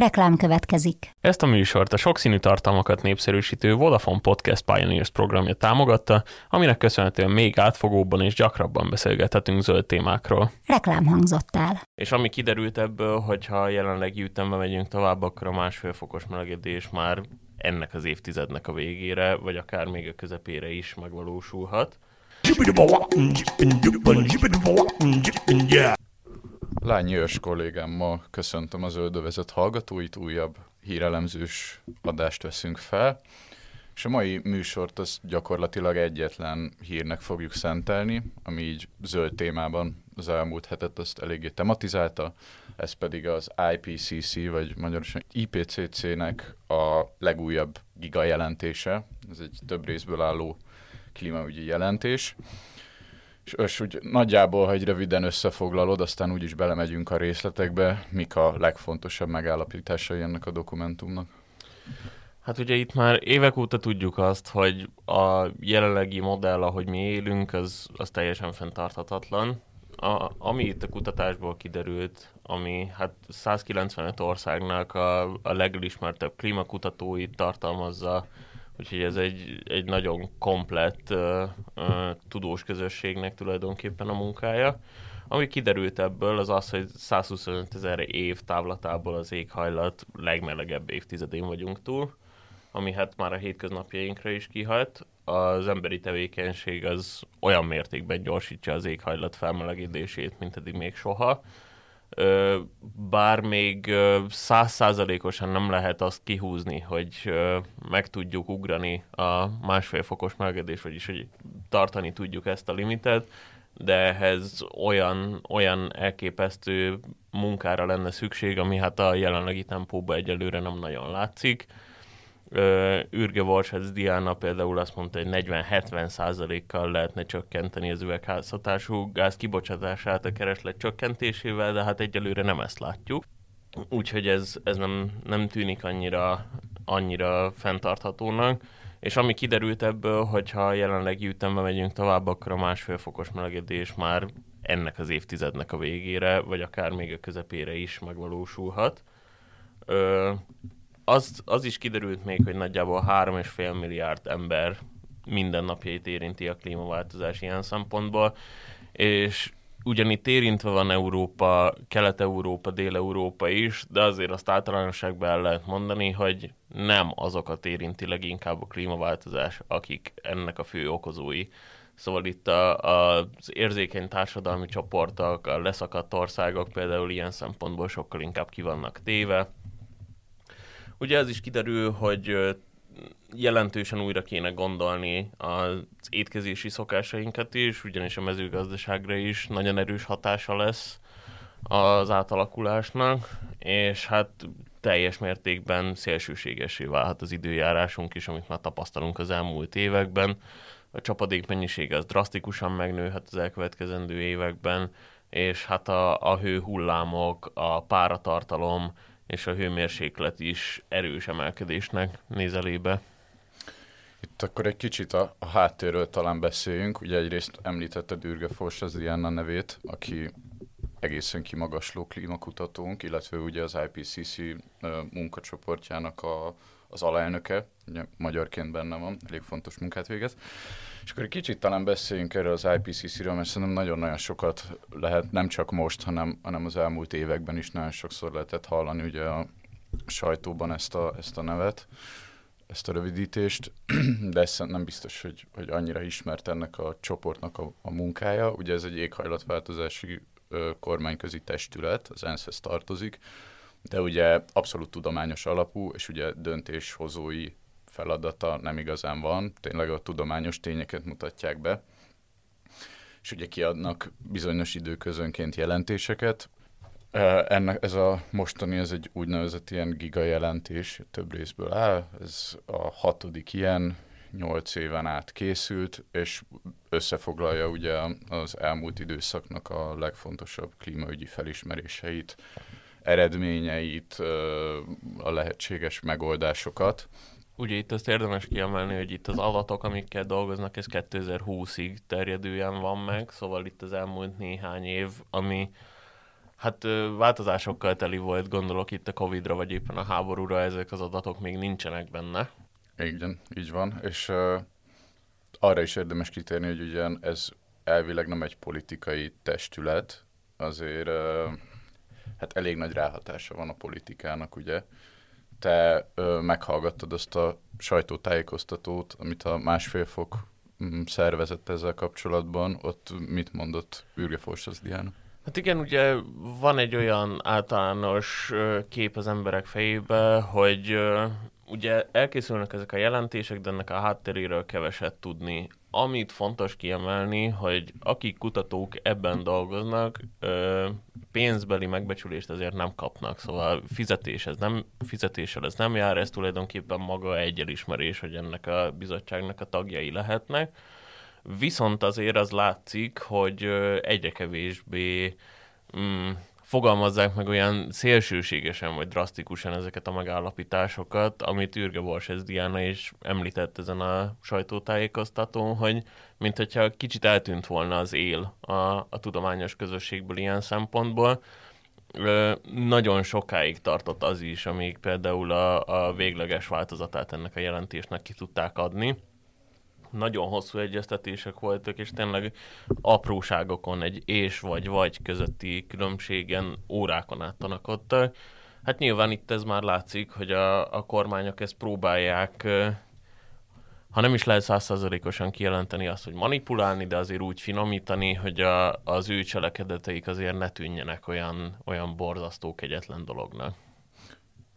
Reklám következik. Ezt a műsort a sokszínű tartalmakat népszerűsítő Vodafone Podcast Pioneers programja támogatta, aminek köszönhetően még átfogóbban és gyakrabban beszélgethetünk zöld témákról. Reklám hangzott el. És ami kiderült ebből, hogyha jelenlegi ütembe megyünk tovább, akkor a másfél fokos melegedés már ennek az évtizednek a végére, vagy akár még a közepére is megvalósulhat. Lányi Őrs kollégámmal köszöntöm az öldövezet hallgatóit, újabb hírelemzős adást veszünk fel, és a mai műsort az gyakorlatilag egyetlen hírnek fogjuk szentelni, ami így zöld témában az elmúlt hetet azt eléggé tematizálta, ez pedig az IPCC, vagy magyarosan IPCC-nek a legújabb giga jelentése, ez egy több részből álló klímaügyi jelentés, és ös, úgy nagyjából, ha egy röviden összefoglalod, aztán úgyis belemegyünk a részletekbe, mik a legfontosabb megállapításai ennek a dokumentumnak. Hát ugye itt már évek óta tudjuk azt, hogy a jelenlegi modell, ahogy mi élünk, az, az teljesen fenntarthatatlan. A, ami itt a kutatásból kiderült, ami hát 195 országnak a, a legelismertebb klímakutatóit tartalmazza, Úgyhogy ez egy, egy nagyon komplett uh, uh, tudós közösségnek tulajdonképpen a munkája. Ami kiderült ebből, az az, hogy 125 ezer év távlatából az éghajlat legmelegebb évtizedén vagyunk túl, ami hát már a hétköznapjainkra is kihat. Az emberi tevékenység az olyan mértékben gyorsítja az éghajlat felmelegedését, mint eddig még soha bár még százszázalékosan nem lehet azt kihúzni, hogy meg tudjuk ugrani a másfél fokos melegedés, vagyis hogy tartani tudjuk ezt a limitet, de ehhez olyan, olyan elképesztő munkára lenne szükség, ami hát a jelenlegi tempóban egyelőre nem nagyon látszik. Ürge Varsec Diana például azt mondta, hogy 40-70 százalékkal lehetne csökkenteni az üvegházhatású gáz kibocsátását a kereslet csökkentésével, de hát egyelőre nem ezt látjuk. Úgyhogy ez, ez nem, nem tűnik annyira, annyira fenntarthatónak. És ami kiderült ebből, hogyha jelenlegi ütembe megyünk tovább, akkor a másfél fokos melegedés már ennek az évtizednek a végére, vagy akár még a közepére is megvalósulhat. Ö, az, az is kiderült még, hogy nagyjából 3,5 milliárd ember mindennapjait érinti a klímaváltozás ilyen szempontból, és ugyanitt érintve van Európa, Kelet-Európa, Dél-Európa is, de azért azt általánosságban el lehet mondani, hogy nem azokat érinti leginkább a klímaváltozás, akik ennek a fő okozói. Szóval itt a, a, az érzékeny társadalmi csoportok, a leszakadt országok például ilyen szempontból sokkal inkább ki vannak téve, Ugye ez is kiderül, hogy jelentősen újra kéne gondolni az étkezési szokásainkat is, ugyanis a mezőgazdaságra is nagyon erős hatása lesz az átalakulásnak, és hát teljes mértékben szélsőségesé válhat az időjárásunk is, amit már tapasztalunk az elmúlt években. A csapadék mennyisége az drasztikusan megnőhet az elkövetkezendő években, és hát a, a hőhullámok, a páratartalom, és a hőmérséklet is erős emelkedésnek néz elébe. Itt akkor egy kicsit a, a háttérről talán beszéljünk. Ugye egyrészt említette Dürge Fors az Diana nevét, aki egészen kimagasló klímakutatónk, illetve ugye az IPCC munkacsoportjának a, az alelnöke, ugye magyarként benne van, elég fontos munkát végez. És akkor egy kicsit talán beszéljünk erről az IPCC-ről, mert szerintem nagyon-nagyon sokat lehet, nem csak most, hanem, hanem az elmúlt években is nagyon sokszor lehetett hallani ugye a sajtóban ezt a, ezt a nevet, ezt a rövidítést, de ez nem biztos, hogy, hogy annyira ismert ennek a csoportnak a, a munkája. Ugye ez egy éghajlatváltozási ö, kormányközi testület, az ENSZ-hez tartozik, de ugye abszolút tudományos alapú, és ugye döntéshozói feladata nem igazán van, tényleg a tudományos tényeket mutatják be, és ugye kiadnak bizonyos időközönként jelentéseket. Ennek ez a mostani, ez egy úgynevezett ilyen giga jelentés, több részből áll, ez a hatodik ilyen, nyolc éven át készült, és összefoglalja ugye az elmúlt időszaknak a legfontosabb klímaügyi felismeréseit, eredményeit, a lehetséges megoldásokat. Ugye itt azt érdemes kiemelni, hogy itt az adatok, amikkel dolgoznak, ez 2020-ig terjedően van meg, szóval itt az elmúlt néhány év, ami Hát változásokkal teli volt, gondolok itt a Covid-ra, vagy éppen a háborúra, ezek az adatok még nincsenek benne. Igen, így van, és uh, arra is érdemes kitérni, hogy ugyan ez elvileg nem egy politikai testület, azért uh, hát elég nagy ráhatása van a politikának, ugye. Te uh, meghallgattad azt a sajtótájékoztatót, amit a másfél fok mm, szervezett ezzel kapcsolatban, ott mit mondott Ürge Forsasz Diana? Hát igen, ugye van egy olyan általános kép az emberek fejébe, hogy ugye elkészülnek ezek a jelentések, de ennek a hátteréről keveset tudni. Amit fontos kiemelni, hogy akik kutatók ebben dolgoznak, pénzbeli megbecsülést ezért nem kapnak, szóval fizetés, ez nem, fizetéssel ez nem jár, ez tulajdonképpen maga egy elismerés, hogy ennek a bizottságnak a tagjai lehetnek Viszont azért az látszik, hogy egyre kevésbé mm, fogalmazzák meg olyan szélsőségesen vagy drasztikusan ezeket a megállapításokat, amit Ürge Borses Diana is említett ezen a sajtótájékoztatón, hogy mint hogyha kicsit eltűnt volna az él a, a tudományos közösségből ilyen szempontból. Nagyon sokáig tartott az is, amíg például a, a végleges változatát ennek a jelentésnek ki tudták adni nagyon hosszú egyeztetések voltak, és tényleg apróságokon egy és vagy vagy közötti különbségen órákon át tanakodtak. Hát nyilván itt ez már látszik, hogy a, a kormányok ezt próbálják, ha nem is lehet százszerzalékosan kijelenteni azt, hogy manipulálni, de azért úgy finomítani, hogy a, az ő cselekedeteik azért ne tűnjenek olyan, olyan borzasztó kegyetlen dolognak.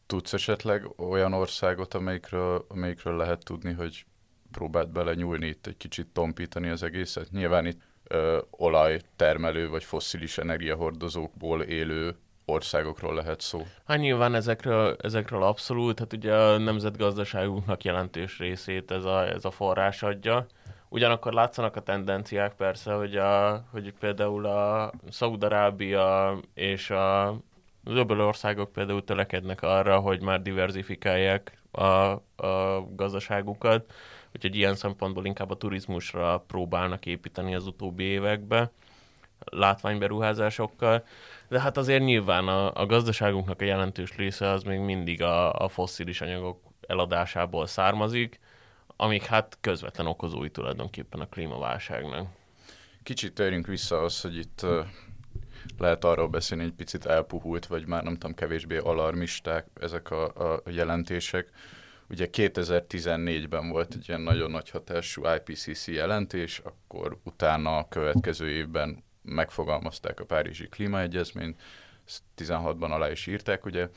Tudsz esetleg olyan országot, amelyikről, amelyikről lehet tudni, hogy próbált bele nyúlni itt egy kicsit tompítani az egészet. Nyilván itt ö, olajtermelő vagy fosszilis energiahordozókból élő országokról lehet szó. Hát nyilván ezekről, ezekről abszolút, hát ugye a nemzetgazdaságunknak jelentős részét ez a, ez a forrás adja. Ugyanakkor látszanak a tendenciák persze, hogy, a, hogy például a Szaudarábia és a az országok például tölekednek arra, hogy már diversifikálják a, a gazdaságukat, úgyhogy ilyen szempontból inkább a turizmusra próbálnak építeni az utóbbi évekbe, látványberuházásokkal, de hát azért nyilván a, a gazdaságunknak a jelentős része az még mindig a, a fosszilis anyagok eladásából származik, amik hát közvetlen okozói tulajdonképpen a klímaválságnak. Kicsit térjünk vissza az, hogy itt lehet arról beszélni, egy picit elpuhult, vagy már nem tudom, kevésbé alarmisták ezek a, a jelentések. Ugye 2014-ben volt egy ilyen nagyon nagy hatású IPCC jelentés, akkor utána a következő évben megfogalmazták a Párizsi Klímaegyezményt, 16-ban alá is írták, ugye,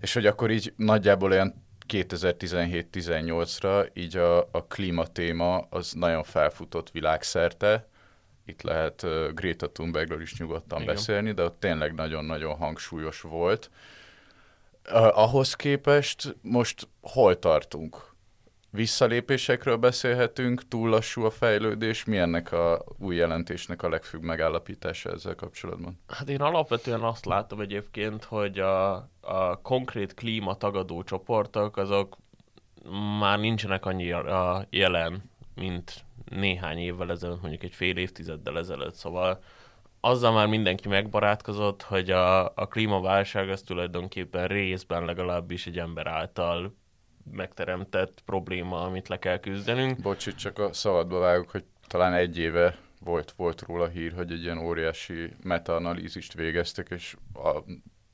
és hogy akkor így nagyjából olyan 2017-18-ra így a, a klímatéma az nagyon felfutott világszerte, itt lehet uh, Greta Thunbergről is nyugodtan Igen. beszélni, de ott tényleg nagyon-nagyon hangsúlyos volt, ahhoz képest most hol tartunk? Visszalépésekről beszélhetünk, túl lassú a fejlődés, mi ennek a új jelentésnek a legfőbb megállapítása ezzel kapcsolatban? Hát én alapvetően azt látom egyébként, hogy a, a konkrét klímatagadó csoportok azok már nincsenek annyira jelen, mint néhány évvel ezelőtt, mondjuk egy fél évtizeddel ezelőtt, szóval azzal már mindenki megbarátkozott, hogy a, a klímaválság az tulajdonképpen részben legalábbis egy ember által megteremtett probléma, amit le kell küzdenünk. Bocs, csak a szabadba vágok, hogy talán egy éve volt, volt róla hír, hogy egy ilyen óriási metaanalízist végeztek, és a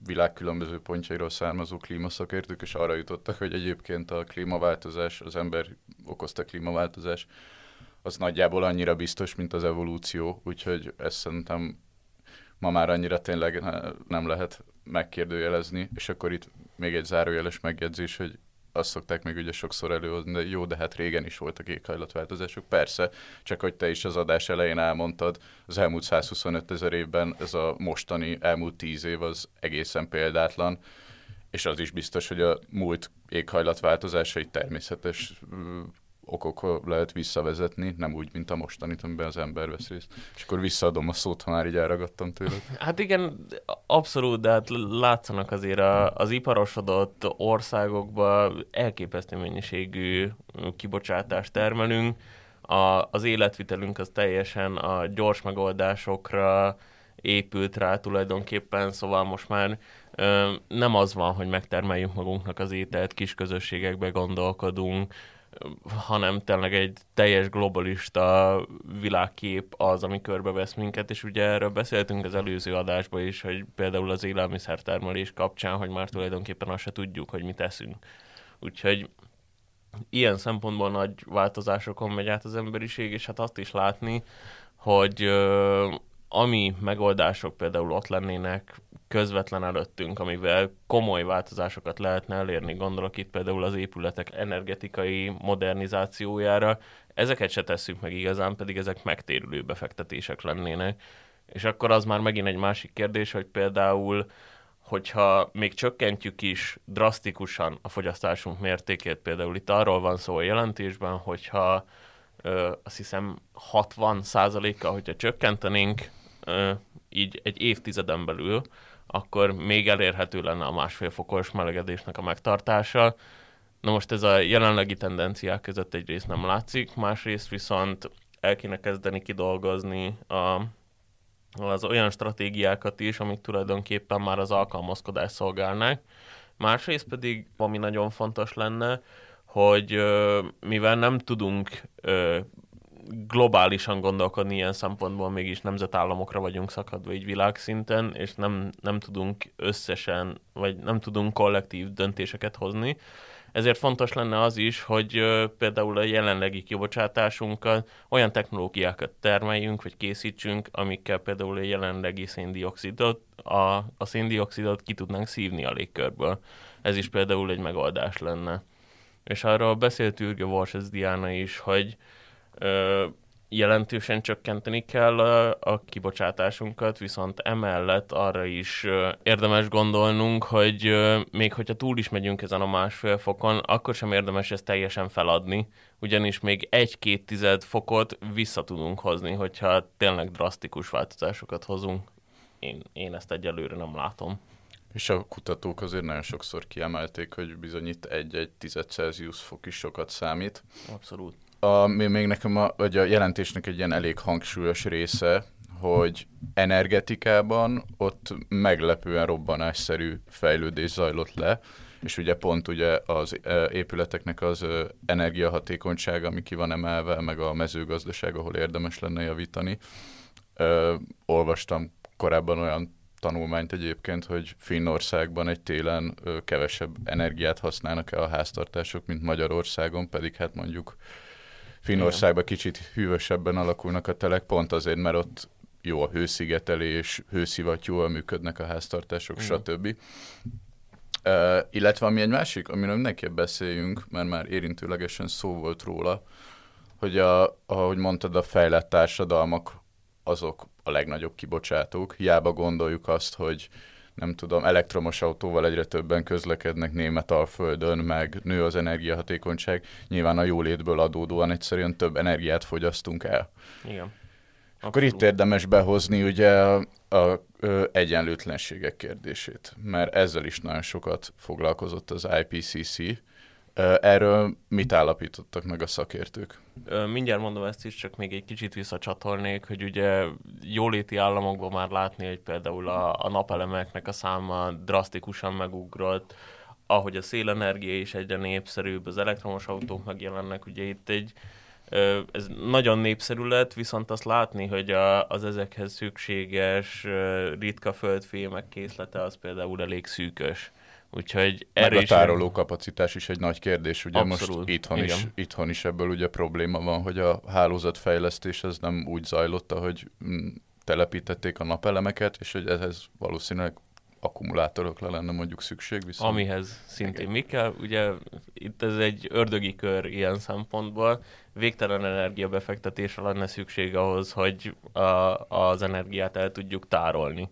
világ különböző pontjairól származó klímaszakértők, és arra jutottak, hogy egyébként a klímaváltozás, az ember okozta klímaváltozás az nagyjából annyira biztos, mint az evolúció, úgyhogy ezt szerintem ma már annyira tényleg nem lehet megkérdőjelezni, és akkor itt még egy zárójeles megjegyzés, hogy azt szokták még ugye sokszor előhozni, de jó, de hát régen is voltak éghajlatváltozások. Persze, csak hogy te is az adás elején elmondtad, az elmúlt 125 ezer évben ez a mostani elmúlt 10 év az egészen példátlan, és az is biztos, hogy a múlt éghajlatváltozásai természetes okok lehet visszavezetni, nem úgy, mint a mostanit, amiben az ember vesz részt. És akkor visszaadom a szót, ha már így elragadtam tőle. Hát igen, abszolút, de hát látszanak azért a, az iparosodott országokban elképesztő mennyiségű kibocsátást termelünk, a, az életvitelünk az teljesen a gyors megoldásokra épült rá tulajdonképpen, szóval most már ö, nem az van, hogy megtermeljük magunknak az ételt, kis közösségekbe gondolkodunk, hanem tényleg egy teljes globalista világkép az, ami körbevesz minket, és ugye erről beszéltünk az előző adásban is, hogy például az élelmiszertermelés kapcsán, hogy már tulajdonképpen azt se tudjuk, hogy mit teszünk. Úgyhogy ilyen szempontból nagy változásokon megy át az emberiség, és hát azt is látni, hogy ami megoldások például ott lennének közvetlen előttünk, amivel komoly változásokat lehetne elérni, gondolok itt például az épületek energetikai modernizációjára, ezeket se tesszük meg igazán, pedig ezek megtérülő befektetések lennének. És akkor az már megint egy másik kérdés, hogy például hogyha még csökkentjük is drasztikusan a fogyasztásunk mértékét, például itt arról van szó a jelentésben, hogyha ö, azt hiszem 60 százalékkal, hogyha csökkentenénk így egy évtizeden belül, akkor még elérhető lenne a másfél fokos melegedésnek a megtartása. Na most ez a jelenlegi tendenciák között egyrészt nem látszik, másrészt viszont el kéne kezdeni kidolgozni a, az olyan stratégiákat is, amik tulajdonképpen már az alkalmazkodás szolgálnák. Másrészt pedig, ami nagyon fontos lenne, hogy mivel nem tudunk globálisan gondolkodni ilyen szempontból, mégis nemzetállamokra vagyunk szakadva így világszinten, és nem, nem tudunk összesen, vagy nem tudunk kollektív döntéseket hozni. Ezért fontos lenne az is, hogy például a jelenlegi kibocsátásunkkal olyan technológiákat termeljünk, vagy készítsünk, amikkel például a jelenlegi széndiokszidot, a, a széndiokszidot ki tudnánk szívni a légkörből. Ez is például egy megoldás lenne. És arról beszélt Ürge Vorsesz Diana is, hogy jelentősen csökkenteni kell a, kibocsátásunkat, viszont emellett arra is érdemes gondolnunk, hogy még hogyha túl is megyünk ezen a másfél fokon, akkor sem érdemes ezt teljesen feladni, ugyanis még egy-két tized fokot vissza tudunk hozni, hogyha tényleg drasztikus változásokat hozunk. Én, én ezt egyelőre nem látom. És a kutatók azért nagyon sokszor kiemelték, hogy bizony itt egy-egy tized Celsius fok is sokat számít. Abszolút a, még nekem a, vagy a jelentésnek egy ilyen elég hangsúlyos része, hogy energetikában ott meglepően robbanásszerű fejlődés zajlott le, és ugye pont ugye az épületeknek az energiahatékonysága, ami ki van emelve, meg a mezőgazdaság, ahol érdemes lenne javítani. Ö, olvastam korábban olyan tanulmányt egyébként, hogy Finnországban egy télen kevesebb energiát használnak el a háztartások, mint Magyarországon, pedig hát mondjuk Finnországban kicsit hűvösebben alakulnak a telek, pont azért, mert ott jó a hőszigetelés, hőszivat jól működnek a háztartások, Igen. stb. Uh, illetve ami egy másik, amiről mindenképp beszéljünk, mert már érintőlegesen szó volt róla, hogy a, ahogy mondtad, a fejlett társadalmak azok a legnagyobb kibocsátók. Hiába gondoljuk azt, hogy nem tudom, elektromos autóval egyre többen közlekednek német alföldön, meg nő az energiahatékonyság, nyilván a jólétből adódóan egyszerűen több energiát fogyasztunk el. Igen. Akkor itt érdemes behozni ugye a, a, a egyenlőtlenségek kérdését, mert ezzel is nagyon sokat foglalkozott az IPCC, Erről mit állapítottak meg a szakértők? Mindjárt mondom ezt is, csak még egy kicsit visszacsatolnék, hogy ugye jóléti államokban már látni, hogy például a, a napelemeknek a száma drasztikusan megugrott, ahogy a szélenergia is egyre népszerűbb, az elektromos autók megjelennek, ugye itt egy ez nagyon népszerű lett, viszont azt látni, hogy a, az ezekhez szükséges ritka földfémek készlete az például elég szűkös. Úgyhogy erre Meg a tároló kapacitás is egy nagy kérdés, ugye Abszolút, most itthon is, itthon is ebből ugye probléma van, hogy a hálózatfejlesztés az nem úgy zajlott, ahogy mm, telepítették a napelemeket, és hogy ehhez valószínűleg akkumulátorokra lenne mondjuk szükség. Viszont... Amihez szintén Igen. mi kell, ugye itt ez egy ördögi kör ilyen szempontból, végtelen energiabefektetésre lenne szükség ahhoz, hogy a, az energiát el tudjuk tárolni.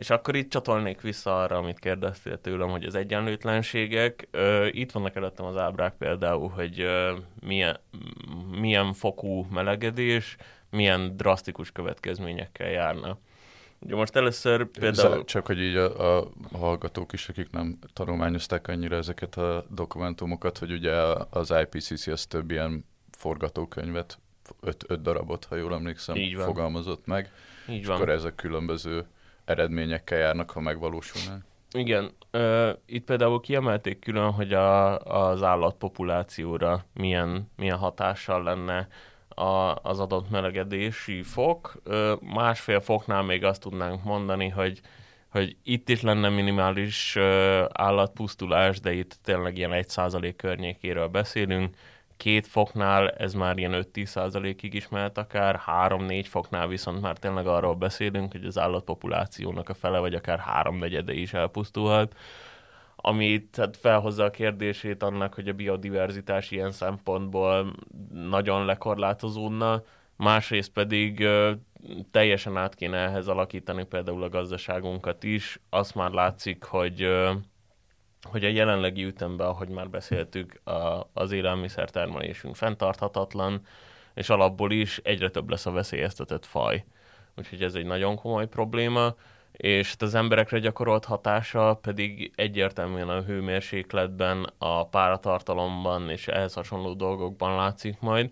És akkor itt csatolnék vissza arra, amit kérdeztél tőlem, hogy az egyenlőtlenségek. Ö, itt vannak előttem az ábrák például, hogy ö, milyen, milyen fokú melegedés, milyen drasztikus következményekkel járna. Ugye most először például... Csak, hogy így a, a hallgatók is, akik nem tanulmányozták annyira ezeket a dokumentumokat, hogy ugye az IPCC az több ilyen forgatókönyvet öt, öt darabot, ha jól emlékszem, Így van. fogalmazott meg. Így És van. akkor ezek különböző eredményekkel járnak, ha megvalósulnak. Igen, itt például kiemelték külön, hogy a, az állatpopulációra milyen, milyen hatással lenne a, az adott melegedési fok. Ö, másfél foknál még azt tudnánk mondani, hogy hogy itt is lenne minimális állatpusztulás, de itt tényleg ilyen 1% környékéről beszélünk. Két foknál ez már ilyen 5-10%-ig is mehet akár, 3-4 foknál viszont már tényleg arról beszélünk, hogy az állatpopulációnak a fele vagy akár háromnegyede is elpusztulhat ami tehát felhozza a kérdését annak, hogy a biodiverzitás ilyen szempontból nagyon lekorlátozódna, másrészt pedig teljesen át kéne ehhez alakítani például a gazdaságunkat is. Azt már látszik, hogy hogy a jelenlegi ütemben, ahogy már beszéltük, a, az élelmiszertermelésünk fenntarthatatlan, és alapból is egyre több lesz a veszélyeztetett faj. Úgyhogy ez egy nagyon komoly probléma, és hát az emberekre gyakorolt hatása pedig egyértelműen a hőmérsékletben, a páratartalomban és ehhez hasonló dolgokban látszik majd.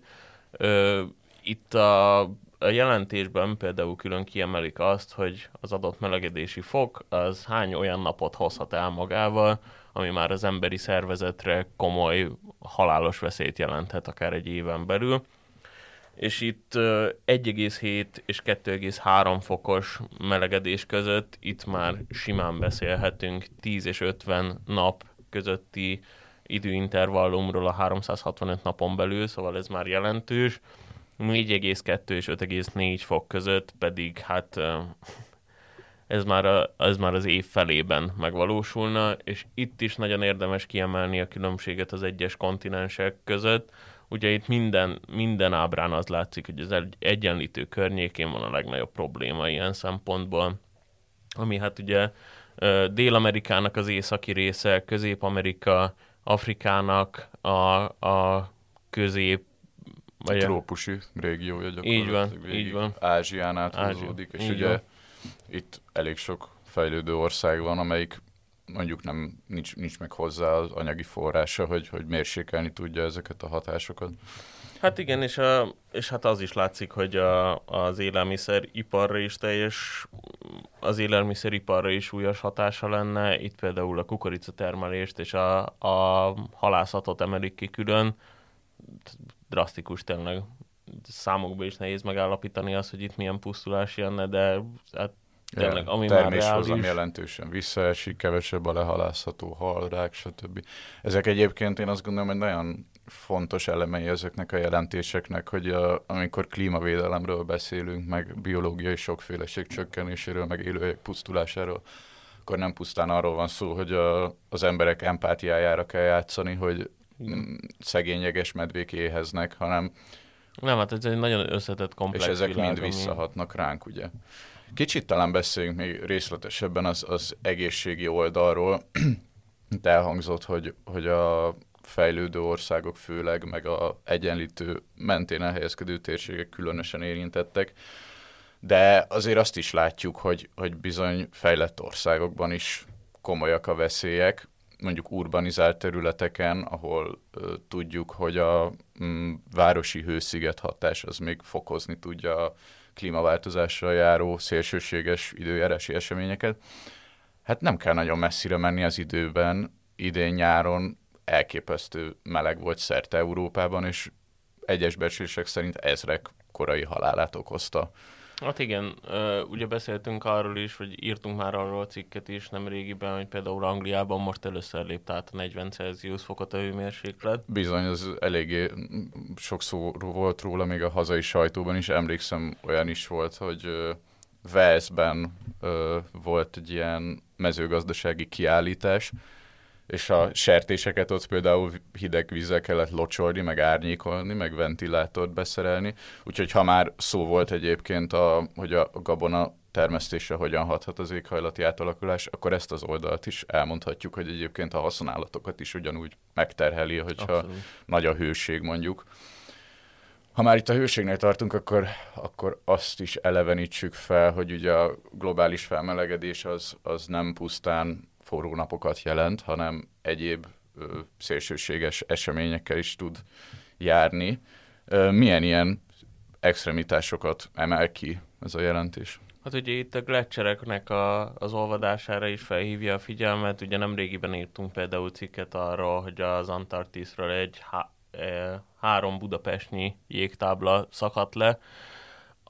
Ö, itt a, a jelentésben például külön kiemelik azt, hogy az adott melegedési fok az hány olyan napot hozhat el magával, ami már az emberi szervezetre komoly halálos veszélyt jelenthet akár egy éven belül. És itt ö, 1,7 és 2,3 fokos melegedés között itt már simán beszélhetünk 10 és 50 nap közötti időintervallumról a 365 napon belül, szóval ez már jelentős. 4,2 és 5,4 fok között pedig hát ez már, a, ez már az év felében megvalósulna, és itt is nagyon érdemes kiemelni a különbséget az egyes kontinensek között. Ugye itt minden, minden ábrán az látszik, hogy az egy- egyenlítő környékén van a legnagyobb probléma ilyen szempontból, ami hát ugye Dél-Amerikának az északi része, Közép-Amerika, Afrikának a, a közép, vagy a, trópusi régiója gyakorlatilag. Így van, végig így van. Ázsián át Ázsia, húzódik, és így ugye van. Itt elég sok fejlődő ország van, amelyik mondjuk nem, nincs, nincs meg hozzá az anyagi forrása, hogy, hogy mérsékelni tudja ezeket a hatásokat. Hát igen, és, a, és hát az is látszik, hogy a, az élelmiszeriparra is teljes, az élelmiszeriparra is súlyos hatása lenne. Itt például a kukoricatermelést és a, a halászatot emelik ki külön. Drasztikus tényleg. Számokban is nehéz megállapítani azt, hogy itt milyen pusztulás jönne, de hát tényleg, ami már terméshozam reális. jelentősen visszaesik, kevesebb a lehalászható hal, rák, stb. Ezek egyébként én azt gondolom, hogy nagyon fontos elemei ezeknek a jelentéseknek, hogy a, amikor klímavédelemről beszélünk, meg biológiai sokféleség csökkenéséről, meg élőhelyek pusztulásáról, akkor nem pusztán arról van szó, hogy a, az emberek empátiájára kell játszani, hogy szegény jeges medvék éheznek, hanem Nem, hát ez egy nagyon összetett, komplex és ezek világ, mind ami- visszahatnak ránk, ugye. Kicsit talán beszéljünk még részletesebben az, az egészségi oldalról. Itt elhangzott, hogy, hogy a fejlődő országok főleg, meg a egyenlítő mentén elhelyezkedő térségek különösen érintettek. De azért azt is látjuk, hogy, hogy bizony fejlett országokban is komolyak a veszélyek, mondjuk urbanizált területeken, ahol ö, tudjuk, hogy a mm, városi hősziget hatás az még fokozni tudja a klímaváltozással járó szélsőséges időjárási eseményeket. Hát nem kell nagyon messzire menni az időben. Idén nyáron elképesztő meleg volt szerte Európában, és egyes becslések szerint ezrek korai halálát okozta. Hát igen, ugye beszéltünk arról is, vagy írtunk már arról a cikket is nem régiben, hogy például Angliában most először lépte át a 40 Celsius fokot a hőmérséklet. Bizony, az eléggé sok szó volt róla, még a hazai sajtóban is. Emlékszem, olyan is volt, hogy ö, volt egy ilyen mezőgazdasági kiállítás, és a sertéseket ott például hideg vízzel kellett locsolni, meg árnyékolni, meg ventilátort beszerelni. Úgyhogy ha már szó volt egyébként, a, hogy a gabona termesztésre hogyan hathat az éghajlati átalakulás, akkor ezt az oldalt is elmondhatjuk, hogy egyébként a haszonállatokat is ugyanúgy megterheli, hogyha Abszolút. nagy a hőség mondjuk. Ha már itt a hőségnél tartunk, akkor, akkor azt is elevenítsük fel, hogy ugye a globális felmelegedés az, az nem pusztán forró napokat jelent, hanem egyéb ö, szélsőséges eseményekkel is tud járni. Ö, milyen ilyen extremitásokat emel ki ez a jelentés. Hát ugye itt a gletszereknek a, az olvadására is felhívja a figyelmet. Ugye nem régiben írtunk például cikket arról, hogy az Antarktiszról egy há, e, három budapestnyi jégtábla szakadt le,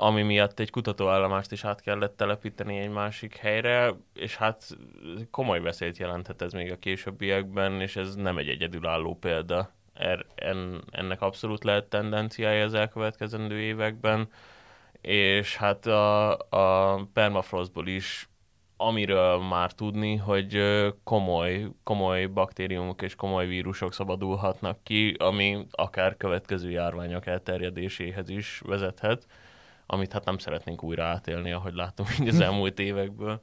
ami miatt egy kutatóállomást is át kellett telepíteni egy másik helyre, és hát komoly veszélyt jelenthet ez még a későbbiekben, és ez nem egy egyedülálló példa. Er, en, ennek abszolút lehet tendenciája az elkövetkezendő években, és hát a, a permafrostból is amiről már tudni, hogy komoly, komoly baktériumok és komoly vírusok szabadulhatnak ki, ami akár következő járványok elterjedéséhez is vezethet amit hát nem szeretnénk újra átélni, ahogy láttunk így az elmúlt évekből.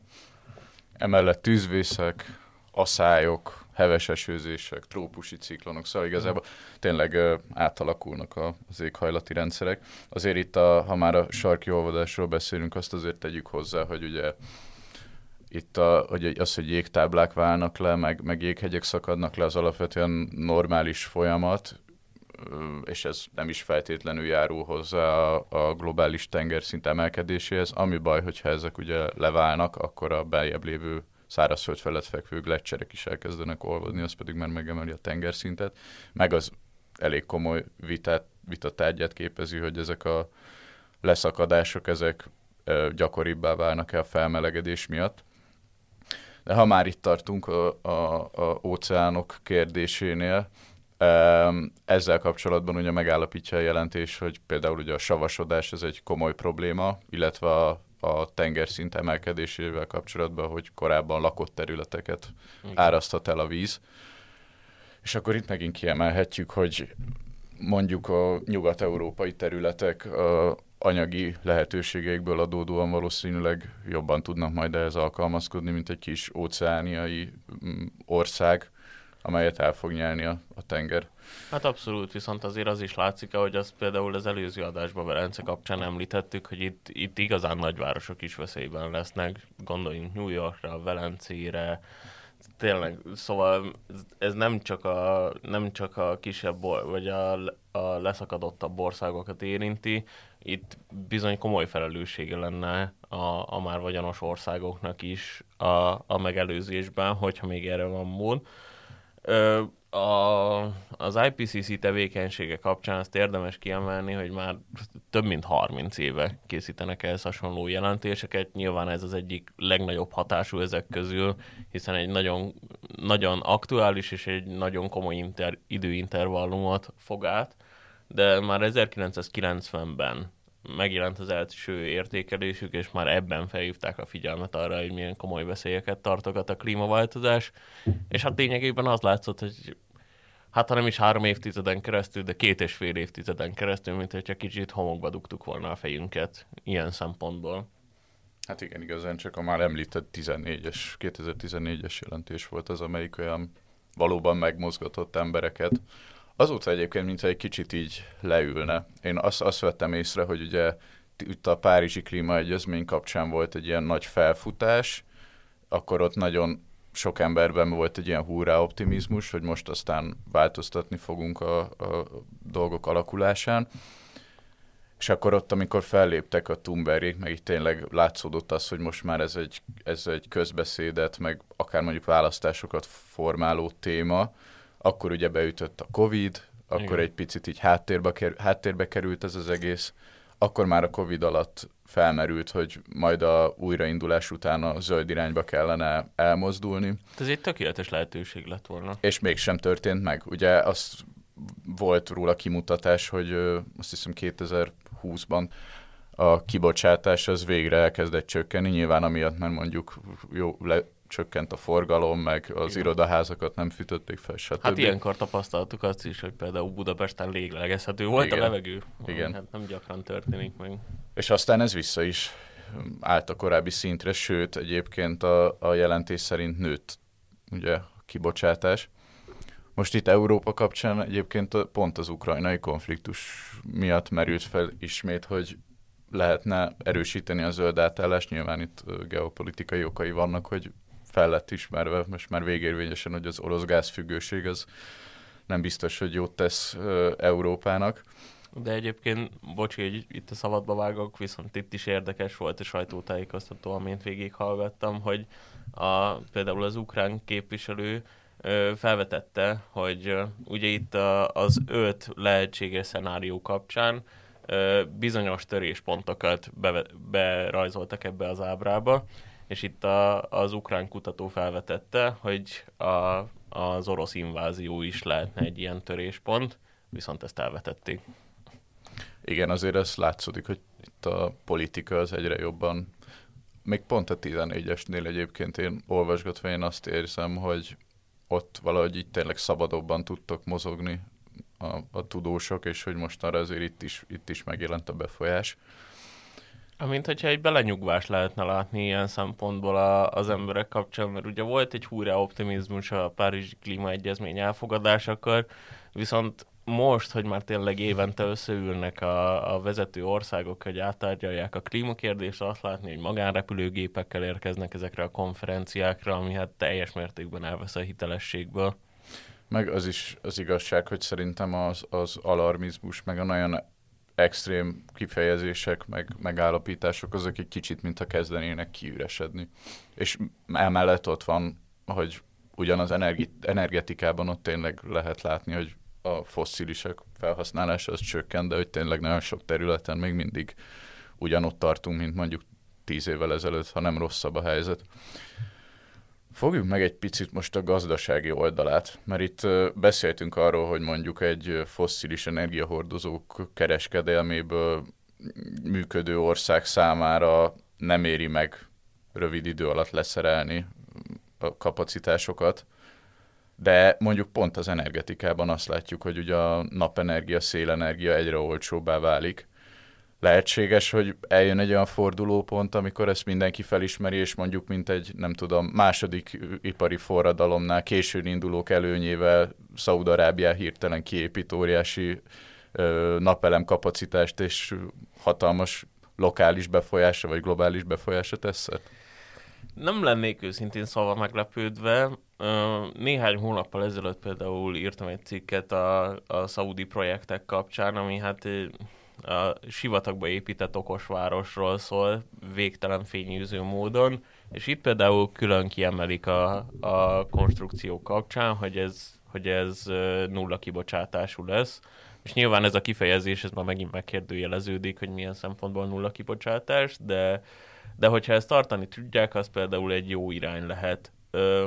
Emellett tűzvészek, aszályok, heves esőzések, trópusi ciklonok, szóval igazából tényleg átalakulnak az éghajlati rendszerek. Azért itt, a, ha már a sarki olvadásról beszélünk, azt azért tegyük hozzá, hogy ugye itt a, hogy az, hogy jégtáblák válnak le, meg, meg jéghegyek szakadnak le, az alapvetően normális folyamat, és ez nem is feltétlenül járul hozzá a, a globális tengerszint emelkedéséhez. Ami baj, hogyha ezek ugye leválnak, akkor a beljebb lévő szárazföld felett fekvő gletszerek is elkezdenek olvadni, az pedig már megemeli a tengerszintet, meg az elég komoly vitát, vitatárgyát képezi, hogy ezek a leszakadások, ezek gyakoribbá válnak el a felmelegedés miatt. De ha már itt tartunk a, a, a óceánok kérdésénél, ezzel kapcsolatban ugye megállapítja a jelentés, hogy például ugye a savasodás ez egy komoly probléma, illetve a, a tengerszint emelkedésével kapcsolatban, hogy korábban lakott területeket Igen. el a víz. És akkor itt megint kiemelhetjük, hogy mondjuk a nyugat-európai területek a anyagi lehetőségeikből adódóan valószínűleg jobban tudnak majd ehhez alkalmazkodni, mint egy kis óceániai mm, ország, amelyet el fog nyelni a, a tenger. Hát abszolút, viszont azért az is látszik, hogy azt például az előző adásban Velence kapcsán említettük, hogy itt, itt igazán nagyvárosok is veszélyben lesznek. Gondoljunk New Yorkra, Velencére, tényleg, szóval ez nem csak a, nem csak a kisebb, vagy a, a leszakadottabb országokat érinti, itt bizony komoly felelőssége lenne a, a már vagyonos országoknak is a, a megelőzésben, hogyha még erre van mód a, az IPCC tevékenysége kapcsán azt érdemes kiemelni, hogy már több mint 30 éve készítenek ehhez hasonló jelentéseket. Nyilván ez az egyik legnagyobb hatású ezek közül, hiszen egy nagyon, nagyon aktuális és egy nagyon komoly inter, időintervallumot fog át, de már 1990-ben megjelent az első értékelésük, és már ebben felhívták a figyelmet arra, hogy milyen komoly veszélyeket tartogat a klímaváltozás, és hát lényegében az látszott, hogy hát ha nem is három évtizeden keresztül, de két és fél évtizeden keresztül, mint hogyha kicsit homokba dugtuk volna a fejünket ilyen szempontból. Hát igen, igazán csak a már említett 14-es, 2014-es jelentés volt az, amelyik olyan valóban megmozgatott embereket, Azóta egyébként, mintha egy kicsit így leülne. Én azt, azt vettem észre, hogy ugye itt a Párizsi Klímaegyezmény kapcsán volt egy ilyen nagy felfutás, akkor ott nagyon sok emberben volt egy ilyen húrá optimizmus, hogy most aztán változtatni fogunk a, a dolgok alakulásán. És akkor ott, amikor felléptek a Thunbergék, meg itt tényleg látszódott az, hogy most már ez egy, ez egy közbeszédet, meg akár mondjuk választásokat formáló téma, akkor ugye beütött a Covid, akkor Igen. egy picit így háttérbe, ker- háttérbe került ez az egész, akkor már a Covid alatt felmerült, hogy majd a újraindulás után a zöld irányba kellene elmozdulni. Ez egy tökéletes lehetőség lett volna. És mégsem történt meg. Ugye az volt róla kimutatás, hogy azt hiszem 2020-ban a kibocsátás az végre elkezdett csökkenni, nyilván amiatt, mert mondjuk jó, le, csökkent a forgalom, meg az Igen. irodaházakat nem fűtötték fel, stb. Hát ilyenkor tapasztaltuk azt is, hogy például Budapesten léglegezhető volt Igen. a levegő. Igen. Hát nem gyakran történik meg. És aztán ez vissza is állt a korábbi szintre, sőt, egyébként a, a jelentés szerint nőtt ugye a kibocsátás. Most itt Európa kapcsán egyébként pont az ukrajnai konfliktus miatt merült fel ismét, hogy lehetne erősíteni a zöld átállást. Nyilván itt geopolitikai okai vannak, hogy fel lett ismerve, most már végérvényesen, hogy az orosz gázfüggőség az nem biztos, hogy jót tesz Európának. De egyébként, bocsi, hogy itt a szabadba vágok, viszont itt is érdekes volt a sajtótájékoztató, amint végighallgattam, hogy a, például az ukrán képviselő felvetette, hogy ugye itt az öt lehetséges szenárió kapcsán bizonyos töréspontokat be, berajzoltak ebbe az ábrába, és itt a, az ukrán kutató felvetette, hogy a, az orosz invázió is lehetne egy ilyen töréspont, viszont ezt elvetették. Igen, azért ez látszódik, hogy itt a politika az egyre jobban, még pont a 14-esnél egyébként én olvasgatva én azt érzem, hogy ott valahogy így tényleg szabadobban tudtok mozogni a, a tudósok, és hogy mostanra azért itt is, itt is megjelent a befolyás. Amint hogyha egy belenyugvás lehetne látni ilyen szempontból a, az emberek kapcsán, mert ugye volt egy húrá optimizmus a Párizsi Klímaegyezmény elfogadásakor, viszont most, hogy már tényleg évente összeülnek a, a vezető országok, hogy áttárgyalják a klímakérdést, azt látni, hogy magánrepülőgépekkel érkeznek ezekre a konferenciákra, ami hát teljes mértékben elvesz a hitelességből. Meg az is az igazság, hogy szerintem az, az alarmizmus, meg a nagyon extrém kifejezések, meg megállapítások azok egy kicsit, mintha kezdenének kiüresedni. És emellett ott van, hogy ugyanaz energi- energetikában ott tényleg lehet látni, hogy a fosszilisek felhasználása az csökken, de hogy tényleg nagyon sok területen még mindig ugyanott tartunk, mint mondjuk tíz évvel ezelőtt, ha nem rosszabb a helyzet. Fogjuk meg egy picit most a gazdasági oldalát, mert itt beszéltünk arról, hogy mondjuk egy fosszilis energiahordozók kereskedelméből működő ország számára nem éri meg rövid idő alatt leszerelni a kapacitásokat, de mondjuk pont az energetikában azt látjuk, hogy ugye a napenergia, szélenergia egyre olcsóbbá válik. Lehetséges, hogy eljön egy olyan fordulópont, amikor ezt mindenki felismeri, és mondjuk mint egy, nem tudom, második ipari forradalomnál későn indulók előnyével Szaúd-Arábiá hirtelen kiépít óriási ö, napelem kapacitást, és hatalmas lokális befolyása, vagy globális befolyása tesz? Nem lennék őszintén szava meglepődve, néhány hónappal ezelőtt például írtam egy cikket a, a szaudi projektek kapcsán, ami hát a sivatagba épített okosvárosról szól, végtelen fényűző módon, és itt például külön kiemelik a, a konstrukció kapcsán, hogy ez, hogy ez nulla kibocsátású lesz, és nyilván ez a kifejezés, ez már megint megkérdőjeleződik, hogy milyen szempontból nulla kibocsátás, de, de hogyha ezt tartani tudják, az például egy jó irány lehet. Ö,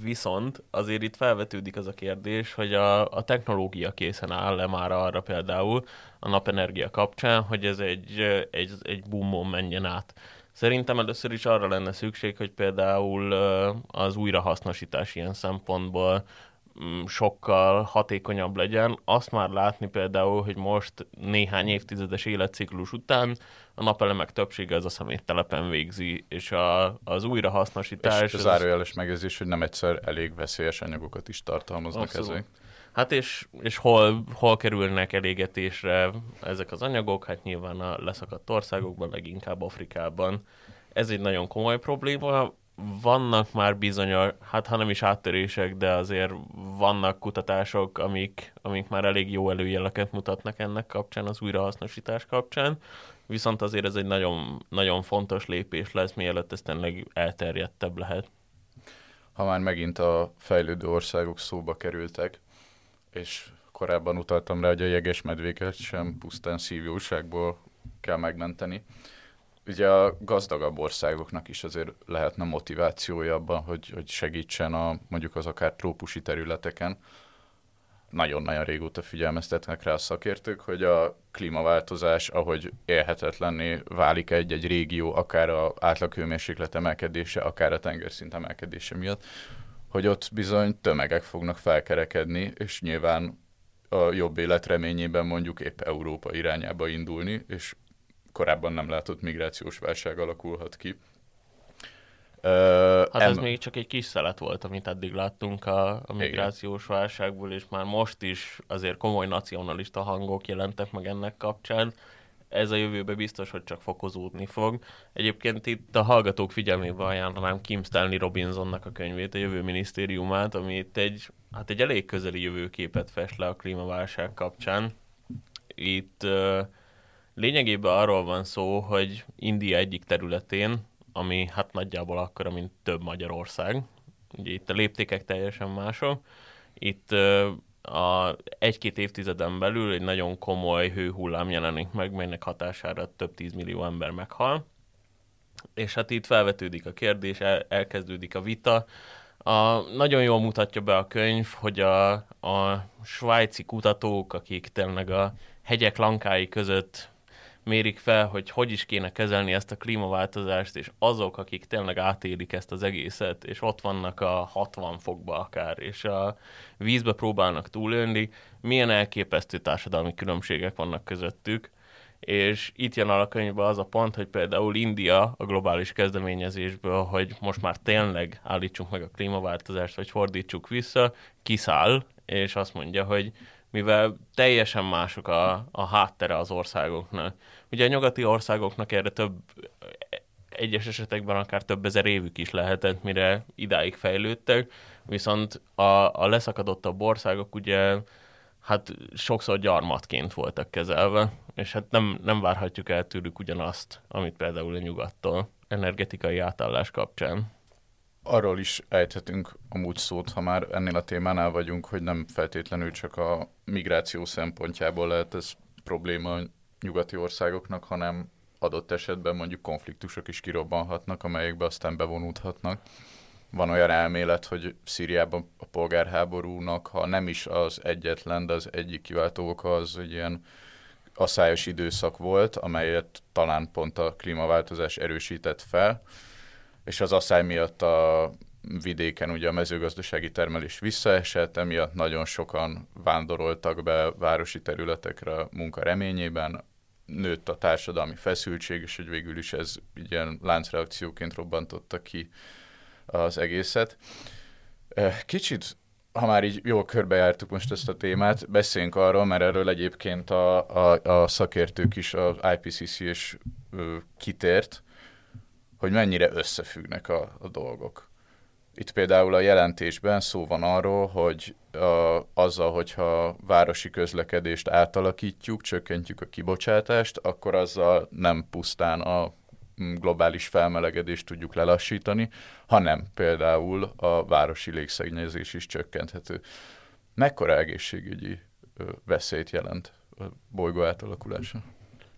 Viszont azért itt felvetődik az a kérdés, hogy a, a technológia készen áll-e már arra például a napenergia kapcsán, hogy ez egy, egy, egy boomon menjen át. Szerintem először is arra lenne szükség, hogy például az újrahasznosítás ilyen szempontból sokkal hatékonyabb legyen. Azt már látni például, hogy most néhány évtizedes életciklus után a napelemek többsége az a szeméttelepen végzi, és a, az újrahasznosítás... És az zárójeles megjegyzés, hogy nem egyszer elég veszélyes anyagokat is tartalmaznak ezek. Hát és, és hol, hol kerülnek elégetésre ezek az anyagok? Hát nyilván a leszakadt országokban, leginkább Afrikában. Ez egy nagyon komoly probléma vannak már bizonyos, hát ha nem is áttörések, de azért vannak kutatások, amik, amik már elég jó előjeleket mutatnak ennek kapcsán, az újrahasznosítás kapcsán, viszont azért ez egy nagyon, nagyon fontos lépés lesz, mielőtt ez tényleg elterjedtebb lehet. Ha már megint a fejlődő országok szóba kerültek, és korábban utaltam rá, hogy a jeges medvéket sem pusztán szívjóságból kell megmenteni, ugye a gazdagabb országoknak is azért lehetne motivációja abban, hogy, hogy segítsen a, mondjuk az akár trópusi területeken. Nagyon-nagyon régóta figyelmeztetnek rá a szakértők, hogy a klímaváltozás, ahogy élhetetlenné válik egy-egy régió, akár a átlaghőmérséklet emelkedése, akár a tengerszint emelkedése miatt, hogy ott bizony tömegek fognak felkerekedni, és nyilván a jobb élet reményében mondjuk épp Európa irányába indulni, és korábban nem látott migrációs válság alakulhat ki. Uh, hát em... ez még csak egy kis szelet volt, amit eddig láttunk a, a migrációs Igen. válságból, és már most is azért komoly nacionalista hangok jelentek meg ennek kapcsán. Ez a jövőben biztos, hogy csak fokozódni fog. Egyébként itt a hallgatók figyelmébe ajánlanám Kim Stanley Robinsonnak a könyvét, a Jövő Minisztériumát, ami itt egy, hát egy elég közeli jövőképet fest le a klímaválság kapcsán Itt uh, lényegében arról van szó, hogy India egyik területén, ami hát nagyjából akkora, mint több Magyarország, ugye itt a léptékek teljesen mások, itt a egy-két évtizeden belül egy nagyon komoly hőhullám jelenik meg, melynek hatására több tízmillió ember meghal. És hát itt felvetődik a kérdés, el, elkezdődik a vita. A, nagyon jól mutatja be a könyv, hogy a, a svájci kutatók, akik tényleg a hegyek lankái között mérik fel, hogy hogy is kéne kezelni ezt a klímaváltozást, és azok, akik tényleg átélik ezt az egészet, és ott vannak a 60 fokba akár, és a vízbe próbálnak túlélni, milyen elképesztő társadalmi különbségek vannak közöttük, és itt jön a könyvbe az a pont, hogy például India a globális kezdeményezésből, hogy most már tényleg állítsunk meg a klímaváltozást, vagy fordítsuk vissza, kiszáll, és azt mondja, hogy mivel teljesen mások a, a háttere az országoknak. Ugye a nyugati országoknak erre több, egyes esetekben akár több ezer évük is lehetett, mire idáig fejlődtek, viszont a, a leszakadottabb országok ugye hát sokszor gyarmatként voltak kezelve, és hát nem, nem várhatjuk el tőlük ugyanazt, amit például a nyugattól energetikai átállás kapcsán arról is ejthetünk amúgy szót, ha már ennél a témánál vagyunk, hogy nem feltétlenül csak a migráció szempontjából lehet ez probléma a nyugati országoknak, hanem adott esetben mondjuk konfliktusok is kirobbanhatnak, amelyekbe aztán bevonódhatnak. Van olyan elmélet, hogy Szíriában a polgárháborúnak, ha nem is az egyetlen, de az egyik kiváltó oka az, hogy ilyen asszályos időszak volt, amelyet talán pont a klímaváltozás erősített fel, és az asszály miatt a vidéken ugye a mezőgazdasági termelés visszaesett, emiatt nagyon sokan vándoroltak be városi területekre munka reményében, nőtt a társadalmi feszültség, és hogy végül is ez ilyen láncreakcióként robbantotta ki az egészet. Kicsit, ha már így jól körbejártuk most ezt a témát, beszéljünk arról, mert erről egyébként a, a, a szakértők is, az IPCC is ö, kitért, hogy mennyire összefüggnek a, a dolgok. Itt például a jelentésben szó van arról, hogy a, azzal, hogyha városi közlekedést átalakítjuk, csökkentjük a kibocsátást, akkor azzal nem pusztán a globális felmelegedést tudjuk lelassítani, hanem például a városi légszennyezés is csökkenthető. Mekkora egészségügyi veszélyt jelent a bolygó átalakulása?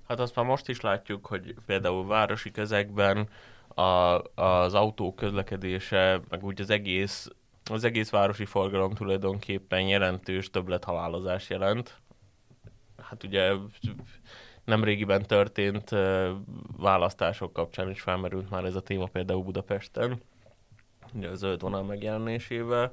Hát azt már most is látjuk, hogy például városi közegben a, az autó közlekedése, meg úgy az egész, az egész városi forgalom tulajdonképpen jelentős többlethalálozás jelent. Hát ugye nemrégiben történt választások kapcsán is felmerült már ez a téma például Budapesten, ugye a zöld vonal megjelenésével,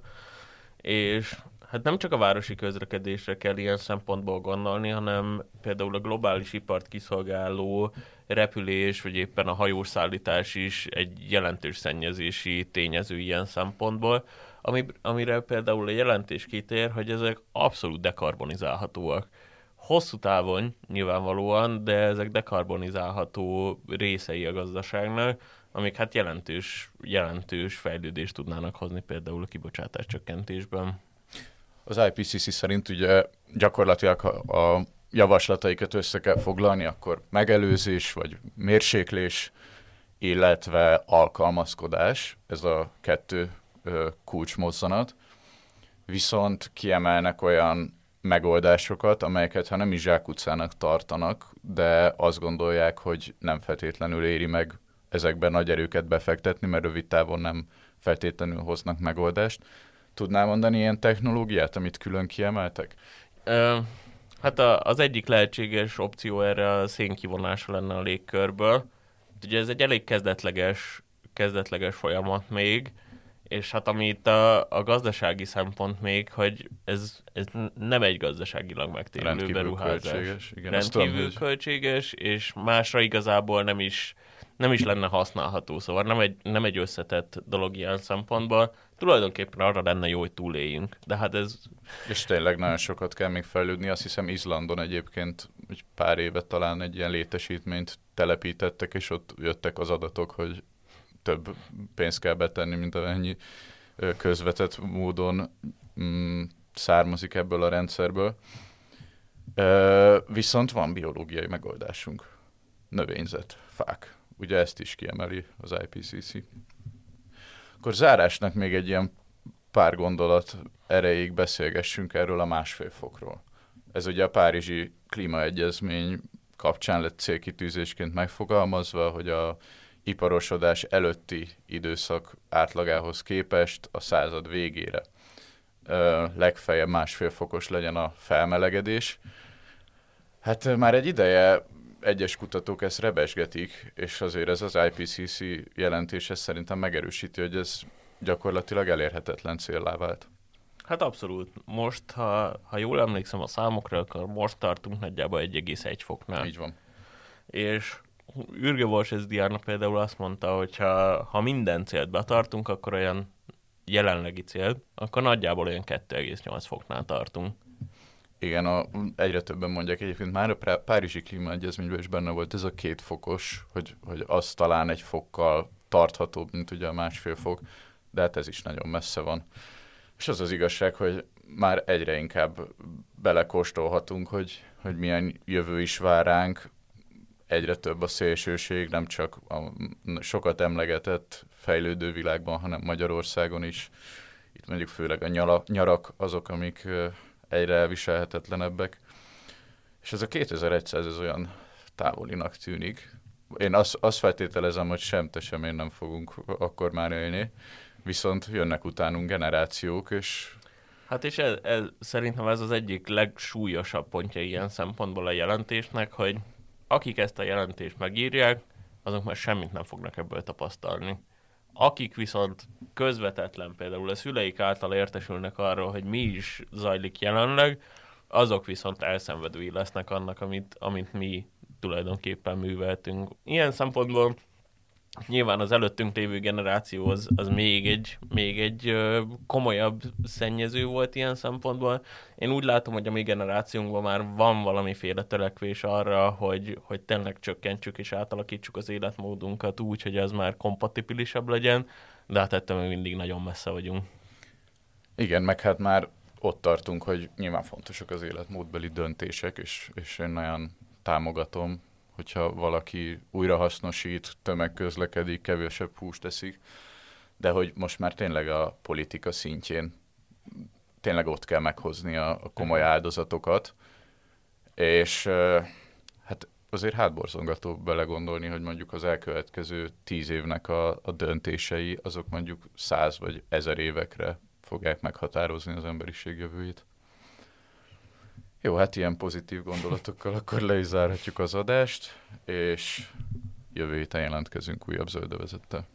és hát nem csak a városi közlekedésre kell ilyen szempontból gondolni, hanem például a globális ipart kiszolgáló repülés, vagy éppen a hajószállítás is egy jelentős szennyezési tényező ilyen szempontból, ami, amire például a jelentés kitér, hogy ezek abszolút dekarbonizálhatóak. Hosszú távon nyilvánvalóan, de ezek dekarbonizálható részei a gazdaságnak, amik hát jelentős, jelentős fejlődést tudnának hozni például a kibocsátás csökkentésben. Az IPCC szerint ugye gyakorlatilag a javaslataikat össze kell foglalni, akkor megelőzés vagy mérséklés, illetve alkalmazkodás, ez a kettő kulcsmozzanat. Viszont kiemelnek olyan megoldásokat, amelyeket ha nem is zsákutcának tartanak, de azt gondolják, hogy nem feltétlenül éri meg ezekben nagy erőket befektetni, mert rövid távon nem feltétlenül hoznak megoldást. Tudnál mondani ilyen technológiát, amit külön kiemeltek? Ö, hát a, az egyik lehetséges opció erre a szénkivonása lenne a légkörből. Ugye ez egy elég kezdetleges, kezdetleges folyamat még, és hát ami itt a, a gazdasági szempont még, hogy ez, ez nem egy gazdaságilag megtérülő beruházás. költséges, igen, Rendkívül tudom, költséges, és másra igazából nem is, nem is lenne használható, szóval nem egy, nem egy összetett dolog ilyen szempontból. Tulajdonképpen arra lenne jó, hogy túléljünk, de hát ez És tényleg nagyon sokat kell még fejlődni. Azt hiszem Izlandon egyébként egy pár éve talán egy ilyen létesítményt telepítettek, és ott jöttek az adatok, hogy több pénzt kell betenni, mint amennyi közvetett módon mm, származik ebből a rendszerből. Ö, viszont van biológiai megoldásunk. Növényzet, fák. Ugye ezt is kiemeli az IPCC. Akkor zárásnak még egy ilyen pár gondolat erejéig beszélgessünk erről a másfél fokról. Ez ugye a Párizsi klímaegyezmény kapcsán lett célkitűzésként megfogalmazva, hogy a iparosodás előtti időszak átlagához képest a század végére legfeljebb másfél fokos legyen a felmelegedés. Hát már egy ideje egyes kutatók ezt rebesgetik, és azért ez az IPCC jelentése szerintem megerősíti, hogy ez gyakorlatilag elérhetetlen céllá vált. Hát abszolút. Most, ha, ha jól emlékszem a számokra, akkor most tartunk nagyjából 1,1 foknál. Így van. És Ürge Borses Diana például azt mondta, hogy ha, ha minden célt betartunk, akkor olyan jelenlegi cél, akkor nagyjából olyan 2,8 foknál tartunk. Igen, a, egyre többen mondják egyébként, már a Párizsi Klímaegyezményben is benne volt ez a két fokos, hogy, hogy az talán egy fokkal tarthatóbb, mint ugye a másfél fok, de hát ez is nagyon messze van. És az az igazság, hogy már egyre inkább belekóstolhatunk, hogy, hogy milyen jövő is vár ránk, egyre több a szélsőség, nem csak a sokat emlegetett fejlődő világban, hanem Magyarországon is. Itt mondjuk főleg a nyala, nyarak azok, amik egyre elviselhetetlenebbek. És ez a 2100 ez olyan távolinak tűnik. Én azt, azt feltételezem, hogy sem te, sem én nem fogunk akkor már élni, viszont jönnek utánunk generációk, és Hát és ez, ez, szerintem ez az egyik legsúlyosabb pontja ilyen szempontból a jelentésnek, hogy akik ezt a jelentést megírják, azok már semmit nem fognak ebből tapasztalni. Akik viszont közvetetlen például a szüleik által értesülnek arról, hogy mi is zajlik jelenleg, azok viszont elszenvedői lesznek annak, amit, amit mi tulajdonképpen műveltünk. Ilyen szempontból Nyilván az előttünk lévő generáció az, az még egy, még egy komolyabb szennyező volt ilyen szempontból. Én úgy látom, hogy a mi generációnkban már van valamiféle törekvés arra, hogy, hogy tényleg csökkentsük és átalakítsuk az életmódunkat úgy, hogy ez már kompatibilisebb legyen, de hát ettől még mindig nagyon messze vagyunk. Igen, meg hát már ott tartunk, hogy nyilván fontosak az életmódbeli döntések, és, és én nagyon támogatom hogyha valaki újrahasznosít, tömegközlekedik, kevesebb húst teszik, de hogy most már tényleg a politika szintjén tényleg ott kell meghozni a, a komoly áldozatokat, és hát azért hátborzongató belegondolni, hogy mondjuk az elkövetkező tíz évnek a, a döntései, azok mondjuk száz vagy ezer évekre fogják meghatározni az emberiség jövőjét. Jó, hát ilyen pozitív gondolatokkal akkor le is zárhatjuk az adást, és jövő héten jelentkezünk újabb zöldövezettel.